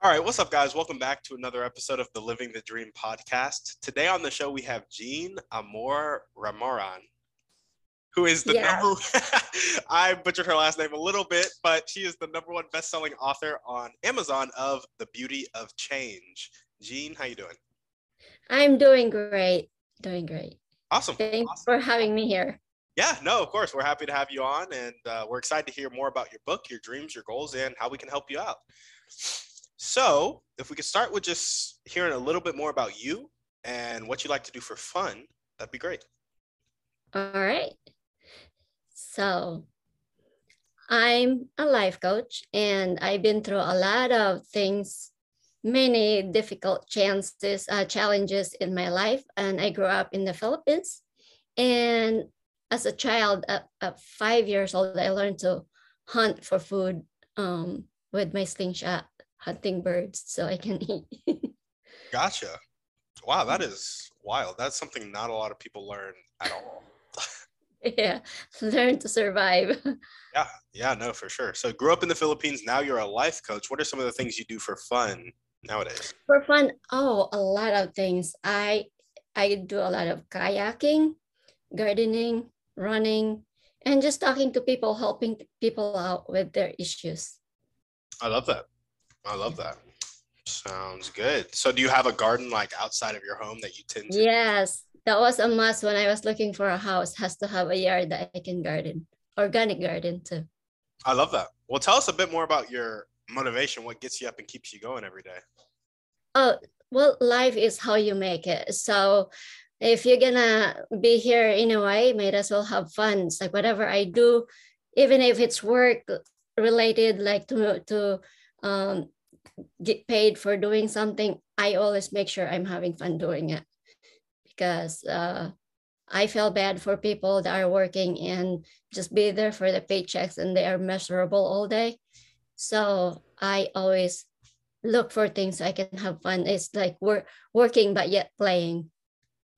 All right, what's up, guys? Welcome back to another episode of the Living the Dream podcast. Today on the show, we have Jean Amor Ramoran, who is the Yeah. number. I butchered her last name a little bit, but she is the number one best-selling author on Amazon of The Beauty of Change. Jean, how you doing? I'm doing great. Doing great. Awesome. Thanks Awesome. for having me here. Yeah, no, of course. We're happy to have you on, and uh, we're excited to hear more about your book, your dreams, your goals, and how we can help you out. So, if we could start with just hearing a little bit more about you and what you like to do for fun, that'd be great. All right. So I'm a life coach and I've been through a lot of things, many difficult chances, uh, challenges in my life. And I grew up in the Philippines. And as a child, at, at five years old, I learned to hunt for food um, with my slingshot, hunting birds so I can eat. Gotcha. Wow, that mm. is wild. That's something not a lot of people learn at all. yeah, learn to survive. Yeah, yeah, no, for sure. So, grew up in the Philippines. Now you're a life coach. What are some of the things you do for fun nowadays? For fun, oh, a lot of things. I I do a lot of kayaking, gardening, running, and just talking to people, helping people out with their issues. I love that. I love that. Sounds good. So, do you have a garden like outside of your home that you tend to? Yes, that was a must when I was looking for a house. Has to have a yard that I can garden, organic garden too. I love that. Well, tell us a bit more about your motivation. What gets you up and keeps you going every day? Oh, well, life is how you make it. So if you're gonna be here in a way, might as well have fun. It's like whatever I do, even if it's work related, like to to um, get paid for doing something, I always make sure I'm having fun doing it because uh, I feel bad for people that are working and just be there for the paychecks and they are miserable all day. So I always look for things I can have fun. It's like we're working but yet playing.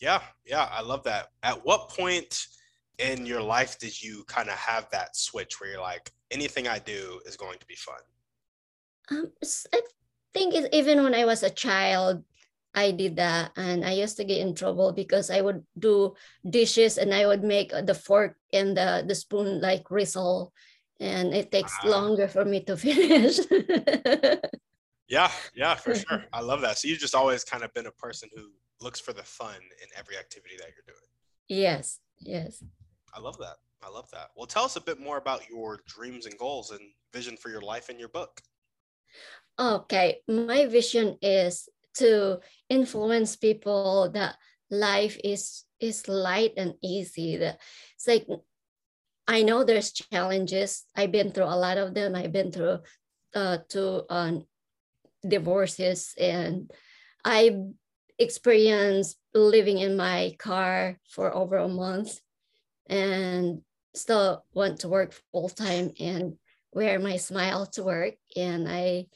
Yeah, yeah, I love that. At what point in your life did you kind of have that switch where you're like, anything I do is going to be fun? Um, I think it's, even when I was a child, I did that, and I used to get in trouble because I would do dishes and I would make the fork and the the spoon like whistle, and it takes Ah. longer for me to finish. Yeah, yeah, for sure. I love that. So you've just always kind of been a person who looks for the fun in every activity that you're doing. yes, yes. I love that. I love that. Well, tell us a bit more about your dreams and goals and vision for your life and your book. Okay, my vision is to influence people that life is is light and easy. That it's like I know there's challenges. I've been through a lot of them. I've been through uh, two um, divorces, and I experienced living in my car for over a month, and still went to work full time and wear my smile to work. And I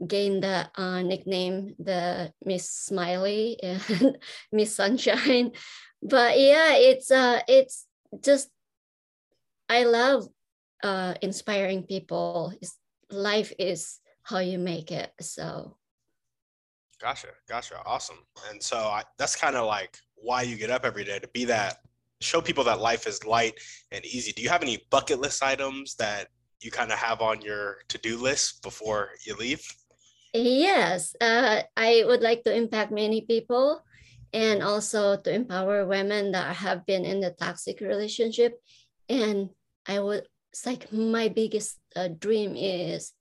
gained the uh, nickname the Miss Smiley and Miss Sunshine. But yeah, it's uh it's just I love uh inspiring people. It's, life is how you make it. So Gotcha, gotcha, awesome. And so I, that's kind of like why you get up every day to be that, show people that life is light and easy. Do you have any bucket list items that you kind of have on your to-do list before you leave? yes, uh, I would like to impact many people and also to empower women that have been in the toxic relationship. And I would it's like my biggest uh, dream is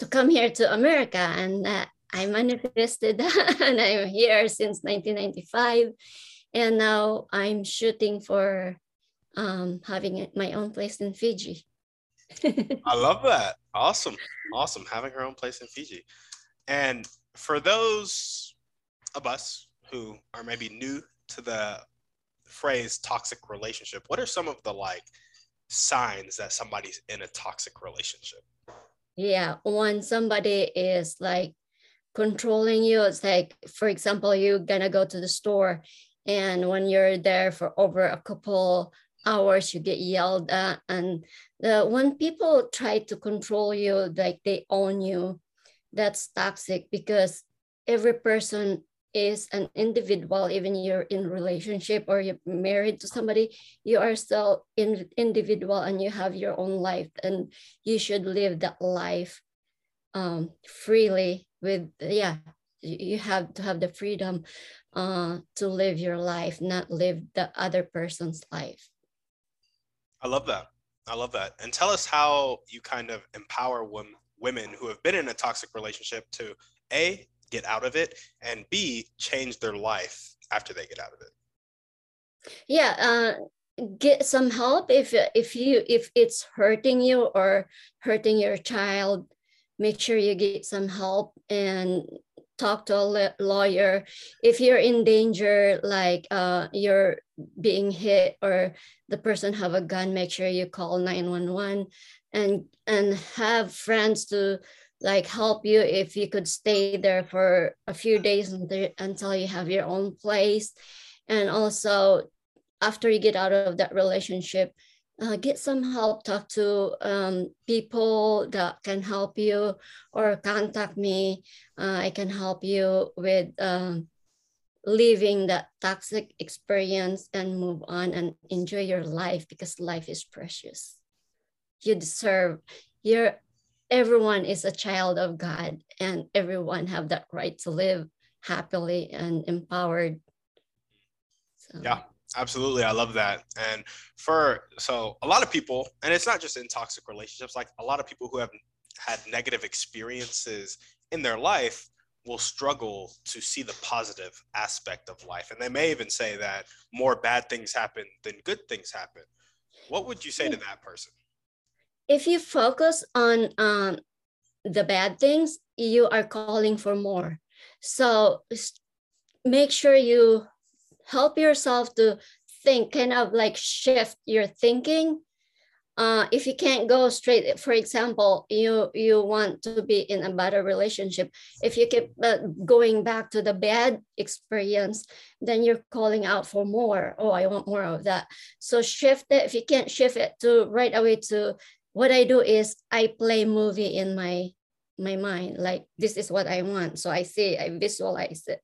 to come here to America, and uh, I manifested that, and I'm here since 1995, and now I'm shooting for um, having my own place in Fiji. I love that. Awesome. Awesome. Having her own place in Fiji. And for those of us who are maybe new to the phrase toxic relationship, what are some of the like signs that somebody's in a toxic relationship? Yeah, when somebody is like controlling you, it's like, for example, you're gonna go to the store, and when you're there for over a couple hours, you get yelled at. And the, when people try to control you, like they own you, that's toxic because every person is an individual even you're in relationship or you're married to somebody you are still in individual and you have your own life and you should live that life um, freely with yeah you have to have the freedom uh, to live your life not live the other person's life i love that. I love that. And tell us how you kind of empower women women who have been in a toxic relationship to a get out of it and b change their life after they get out of it. Yeah uh, get some help if if you if it's hurting you or hurting your child make sure you get some help and talk to a lawyer if you're in danger like uh, you're being hit or the person have a gun make sure you call 911 and and have friends to like help you if you could stay there for a few days until you have your own place. And also after you get out of that relationship uh, get some help talk to um, people that can help you or contact me. Uh, i can help you with um, living that toxic experience and move on and enjoy your life because life is precious. You deserve you're everyone is a child of god and everyone have that right to live happily and empowered. So. yeah absolutely i love that and for so a lot of people and it's not just in toxic relationships like a lot of people who have had negative experiences in their life will struggle to see the positive aspect of life and they may even say that more bad things happen than good things happen. What would you say to that person? If you focus on um, the bad things, you are calling for more. So make sure you help yourself to think, kind of like shift your thinking. Uh, if you can't go straight, for example, you you want to be in a better relationship. If you keep uh, going back to the bad experience, then you're calling out for more. Oh, I want more of that. So shift it. If you can't shift it to right away to what I do is I play movie in my my mind like this is what i want. So i say i visualize it.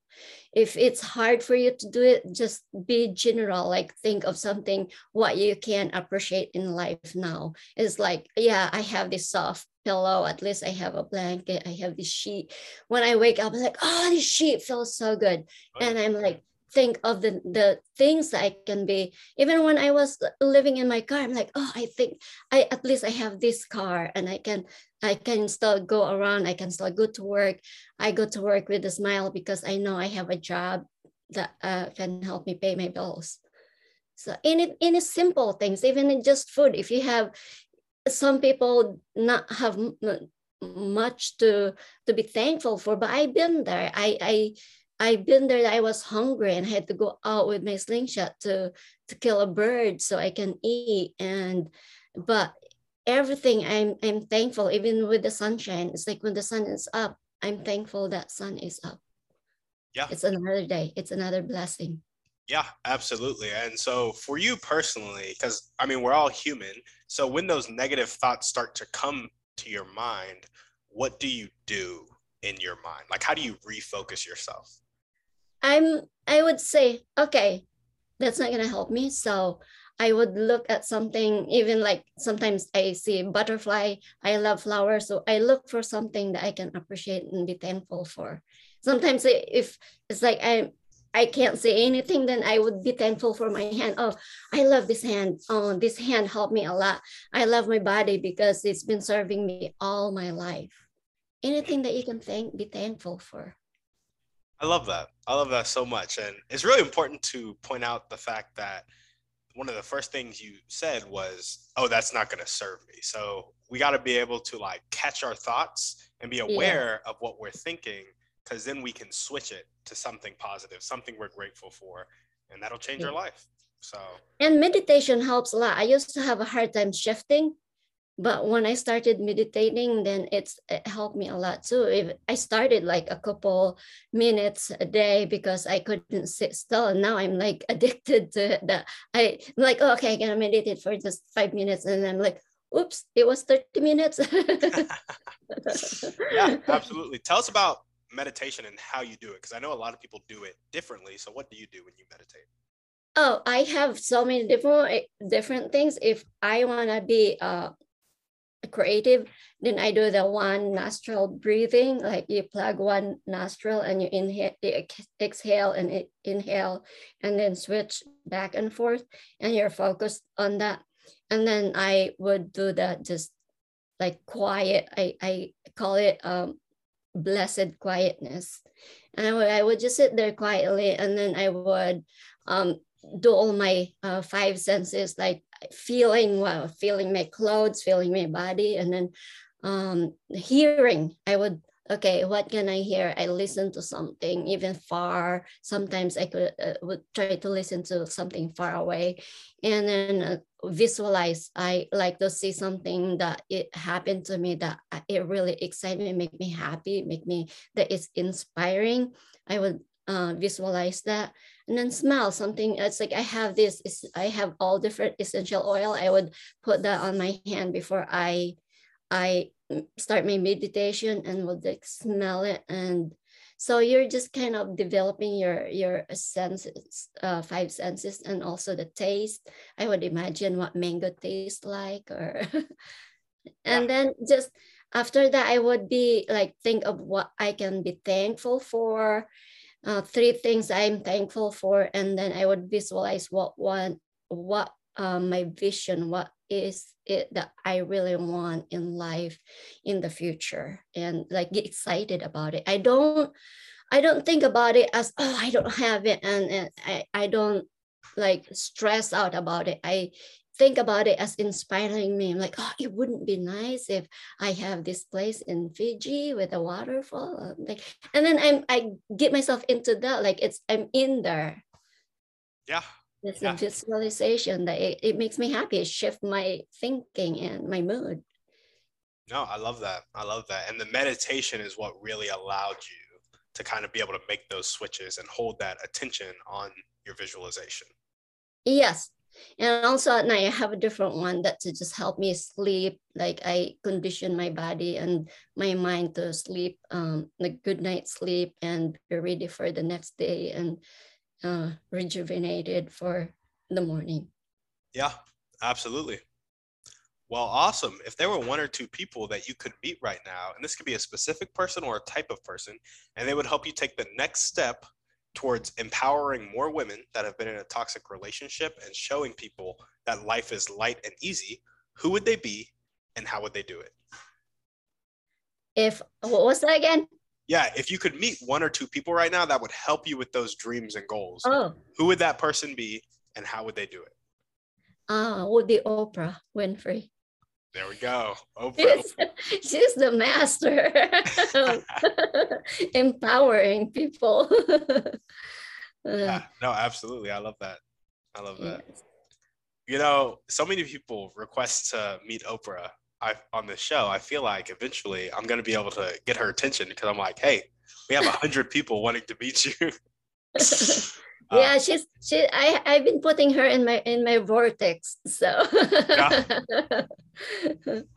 If it's hard for you to do it just be general like think of something what you can appreciate in life now. It's like yeah i have this soft pillow at least i have a blanket i have this sheet. When i wake up i'm like oh this sheet feels so good. And i'm like think of the the things that I can be. Even when I was living in my car, I'm like, oh, I think I at least I have this car and I can I can still go around. I can still go to work. I go to work with a smile because I know I have a job that uh, can help me pay my bills. So it, in simple things, even in just food, if you have some people not have much to to be thankful for, but I've been there. I I I've been there. I was hungry and I had to go out with my slingshot to to kill a bird so I can eat. And but everything I'm I'm thankful, even with the sunshine. It's like when the sun is up, I'm thankful that sun is up. Yeah. It's another day. It's another blessing. Yeah, absolutely. And so for you personally, because I mean we're all human. So when those negative thoughts start to come to your mind, what do you do in your mind? Like how do you refocus yourself? I'm I would say, okay, that's not gonna help me. So I would look at something, even like sometimes I see butterfly. I love flowers. So I look for something that I can appreciate and be thankful for. Sometimes if it's like I I can't say anything, then I would be thankful for my hand. Oh, I love this hand. Oh, this hand helped me a lot. I love my body because it's been serving me all my life. Anything that you can thank, be thankful for. I love that. I love that so much. And it's really important to point out the fact that one of the first things you said was, "Oh, that's not going to serve me." So we got to be able to like catch our thoughts and be aware yeah. of what we're thinking, because then we can switch it to something positive, something we're grateful for, and that'll change yeah. our life. So and meditation helps a lot. I used to have a hard time shifting but when i started meditating then it's it helped me a lot too. If i started like a couple minutes a day because i couldn't sit still and now i'm like addicted to that i am like oh, okay i'm gonna meditate for just five minutes and i'm like oops it was 30 minutes. Yeah absolutely. Tell us about meditation and how you do it because i know a lot of people do it differently. So what do you do when you meditate? Oh i have so many different different things. If i want to be uh creative, then I do the one nostril breathing, like you plug one nostril and you inhale, exhale and inhale, and then switch back and forth, and you're focused on that. And then I would do that just like quiet. I, I call it um, blessed quietness. And I would, I would just sit there quietly, and then I would um, do all my uh, five senses, like feeling well, feeling my clothes, feeling my body, and then um, hearing. I would okay, what can I hear? I listen to something even far. Sometimes I could uh, would try to listen to something far away, and then uh, visualize. I like to see something that it happened to me that uh, it really excited me, make me happy, make me that it's inspiring. I would uh, visualize that and then smell something it's like i have this i have all different essential oil i would put that on my hand before i i start my meditation and would like smell it. And so you're just kind of developing your your senses uh, five senses and also the taste. I would imagine what mango tastes like or and then just after that i would be like think of what i can be thankful for uh, three things I'm thankful for, and then I would visualize what one what uh, my vision, what is it that I really want in life in the future, and like get excited about it. I don't I don't think about it as oh I don't have it, and, and I I don't like stress out about it. I think about it as inspiring me. I'm like, oh, it wouldn't be nice if I have this place in Fiji with a waterfall. Um, like, and then I'm I get myself into that. Like it's I'm in there. Yeah. It's yeah. a visualization that it, it makes me happy. It shifts my thinking and my mood. No, I love that. I love that. And the meditation is what really allowed you to kind of be able to make those switches and hold that attention on your visualization. Yes, and also at night, I have a different one that to just help me sleep. Like I condition my body and my mind to sleep, um, like good night sleep and be ready for the next day and uh, rejuvenated for the morning. Yeah, absolutely. Well, awesome. If there were one or two people that you could meet right now, and this could be a specific person or a type of person, and they would help you take the next step towards empowering more women that have been in a toxic relationship and showing people that life is light and easy, who would they be and how would they do it? If what was that again? Yeah, if you could meet one or two people right now that would help you with those dreams and goals, oh. who would that person be and how would they do it? Uh, would be Oprah Winfrey. There we go. Oprah. She's, she's the master empowering people. Uh, yeah, no, absolutely. I love that. I love that. Yes. You know, so many people request to meet Oprah I, on this show. I feel like eventually I'm going to be able to get her attention because I'm like, hey, we have a hundred people wanting to meet you. Yeah uh, she's she i i've been putting her in my in my vortex so. Yeah.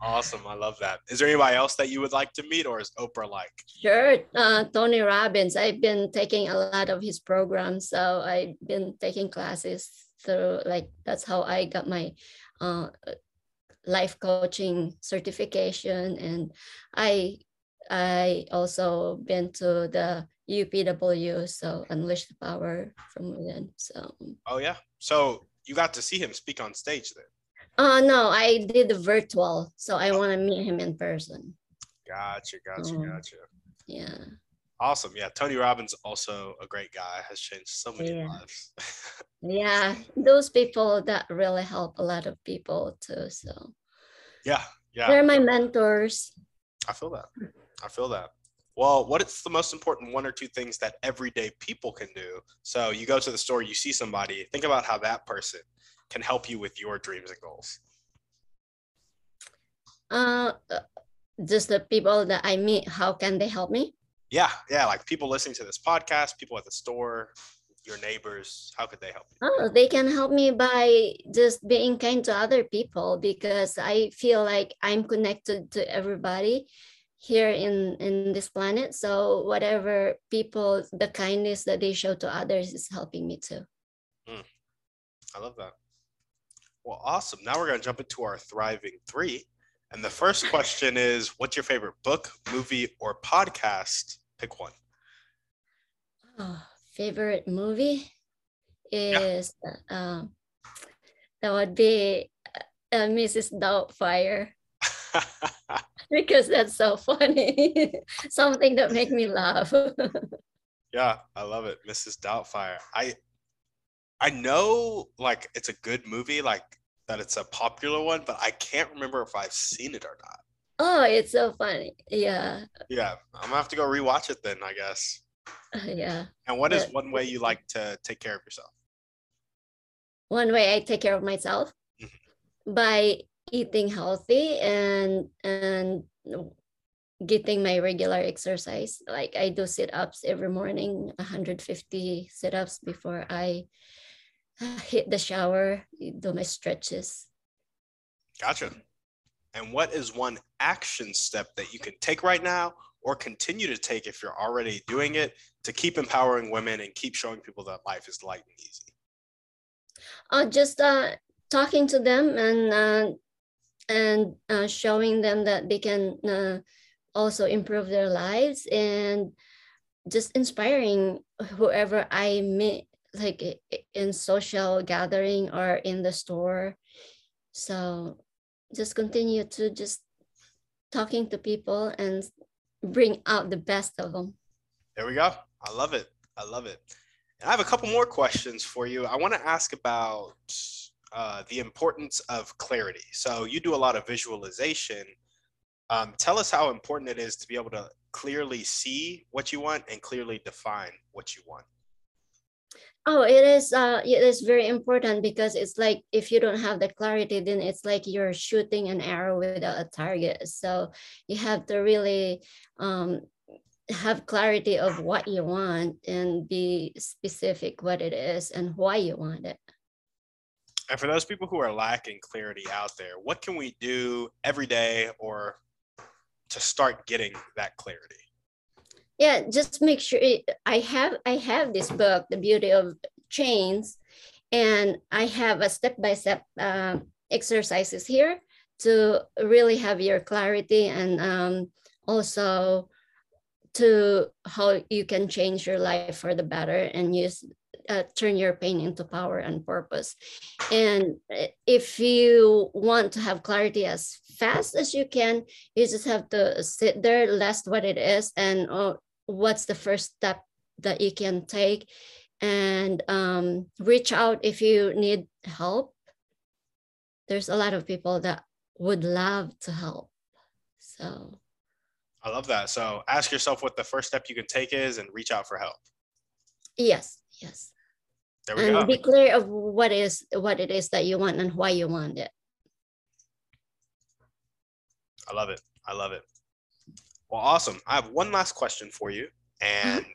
awesome i love that. Is there anybody else that you would like to meet or is oprah like? Sure uh, tony robbins i've been taking a lot of his programs so i've been taking classes through like that's how i got my uh, life coaching certification and i i also been to the UPW, so Unleash the Power from Within. So. Oh yeah. So you got to see him speak on stage then. Uh no, I did the virtual, so I oh. want to meet him in person. Gotcha, gotcha, oh. gotcha. Yeah. Awesome. Yeah, Tony Robbins also a great guy. Has changed so many yeah. lives. yeah those people that really help a lot of people too so Yeah, yeah. they're my mentors I feel that. I feel that. Well, what is the most important one or two things that everyday people can do? So you go to the store, you see somebody, think about how that person can help you with your dreams and goals. uh just the people that i meet how can they help me Yeah, yeah, like people listening to this podcast, people at the store, your neighbors, how could they help you? Oh, they can help me by just being kind to other people because I feel like I'm connected to everybody here in in this planet. So whatever people, the kindness that they show to others is helping me too. I love that. Well, awesome. Now we're going to jump into our thriving three. And the first question is what's your favorite book, movie, or podcast? Pick one. Oh, favorite movie is um that would be uh, Mrs. Doubtfire because that's so funny. Something that make me laugh. Yeah, I love it. Mrs. Doubtfire. I I know like it's a good movie, like that it's a popular one, but I can't remember if I've seen it or not. oh, it's so funny. Yeah. Yeah, I'm gonna have to go rewatch it then, I guess. Yeah. And what is But- one way you like to take care of yourself? one way I take care of myself mm-hmm. by eating healthy and and getting my regular exercise. Like I do sit-ups every morning, 150 sit-ups before I hit the shower, do my stretches. Gotcha. And what is one action step that you can take right now or continue to take if you're already doing it to keep empowering women and keep showing people that life is light and easy? Uh, just uh, talking to them and uh, and uh, showing them that they can uh, also improve their lives and just inspiring whoever I meet, like in social gathering or in the store. So just continue to just talking to people and bring out the best of them. There we go. I love it. I love it. And I have a couple more questions for you. I want to ask about uh, the importance of clarity. So you do a lot of visualization. Um, tell us how important it is to be able to clearly see what you want and clearly define what you want. Oh, it is. Uh, it is very important because it's like if you don't have the clarity, then it's like you're shooting an arrow without a target. So you have to really um, have clarity of what you want and be specific what it is and why you want it. And for those people who are lacking clarity out there, what can we do every day or to start getting that clarity? yeah just make sure it, i have i have this book the beauty of change and i have a step-by-step uh, exercises here to really have your clarity and um, also to how you can change your life for the better and use uh, turn your pain into power and purpose. And uh, if you want to have clarity as fast as you can you just have to sit there list what it is and uh, what's the first step that you can take. And um, reach out if you need help. There's a lot of people that would love to help. So. I love that. So ask yourself what the first step you can take is and reach out for help. yes yes There we and go. be clear of what is what it is that you want and why you want it I love it. I love it. Well, awesome. I have one last question for you, mm-hmm. and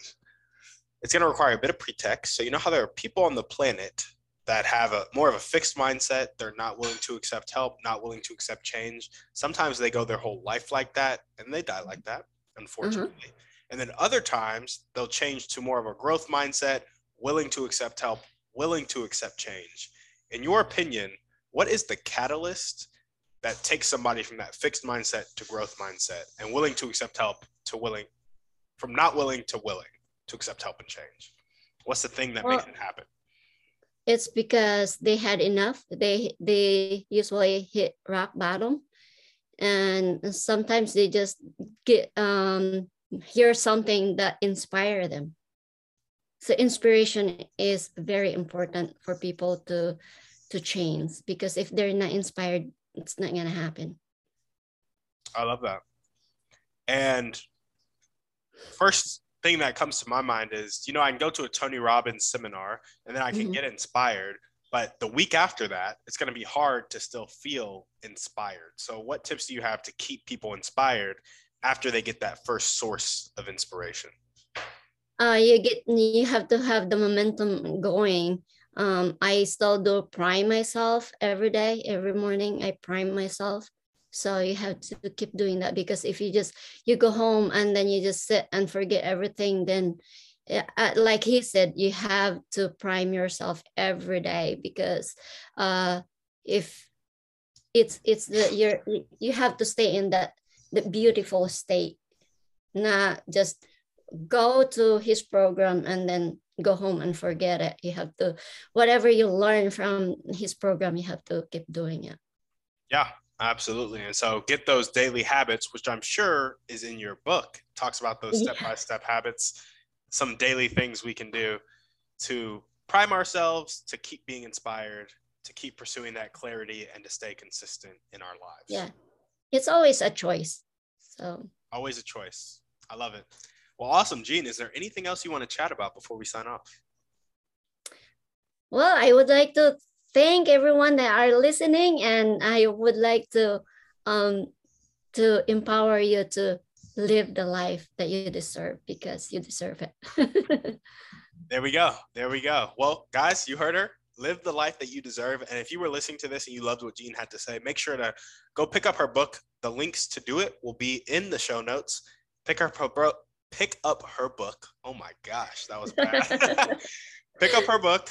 it's going to require a bit of pretext. So, you know how there are people on the planet that have a more of a fixed mindset. They're not willing to accept help, not willing to accept change. Sometimes they go their whole life like that, and they die like that, mm-hmm. unfortunately. And then other times they'll change to more of a growth mindset, willing to accept help, willing to accept change. In your opinion, what is the catalyst that takes somebody from that fixed mindset to growth mindset and willing to accept help to willing from not willing to willing to accept help and change? What's the thing that makes it happen? it's because they had enough. They they usually hit rock bottom. And sometimes they just get um hear something that inspire them so inspiration is very important for people to to change because if they're not inspired it's not going to happen. I love that. And first thing that comes to my mind is you know i can go to a tony robbins seminar and then i can mm-hmm. get inspired but the week after that it's going to be hard to still feel inspired. So what tips do you have to keep people inspired after they get that first source of inspiration uh, you get you have to have the momentum going. Um, I still do prime myself every day, every morning. I prime myself. So you have to keep doing that because if you just you go home and then you just sit and forget everything, then uh, like he said, you have to prime yourself every day because uh, if it's it's the you're you have to stay in that the beautiful state, not just go to his program and then go home and forget it. You have to, whatever you learn from his program, you have to keep doing it. Yeah, absolutely. And so get those daily habits, which I'm sure is in your book, talks about those step by step habits, some daily things we can do to prime ourselves, to keep being inspired, to keep pursuing that clarity, and to stay consistent in our lives. Yeah, it's always a choice. So, always a choice. I love it. Well, awesome. Jean, is there anything else you want to chat about before we sign off? Well, I would like to thank everyone that are listening, and I would like to um, to empower you to live the life that you deserve because you deserve it. there we go. There we go. Well, guys, you heard her. Live the life that you deserve. And if you were listening to this and you loved what Jean had to say, make sure to go pick up her book. The links to do it will be in the show notes. Pick up her, bro- pick up her book. Oh my gosh, that was bad. pick up her book,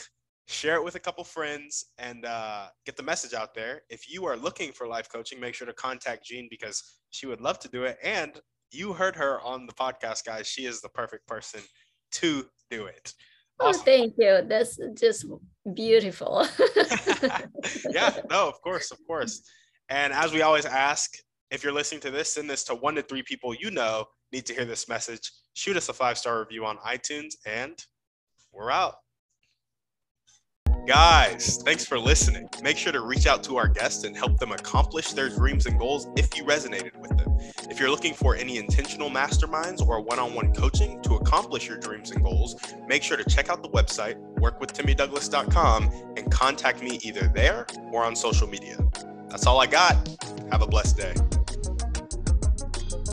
share it with a couple friends, and uh, get the message out there. If you are looking for life coaching, make sure to contact Jean because she would love to do it. And you heard her on the podcast, guys. She is the perfect person to do it. Oh, awesome. Oh, thank you. That's just beautiful. yeah, no, of course, of course. And as we always ask, if you're listening to this, send this to one to three people you know need to hear this message. Shoot us a five star review on iTunes, and we're out. Guys, thanks for listening. Make sure to reach out to our guests and help them accomplish their dreams and goals if you resonated with them. If you're looking for any intentional masterminds or one on one coaching to accomplish your dreams and goals, make sure to check out the website, workwithtimmydouglas.com, and contact me either there or on social media. That's all I got. Have a blessed day.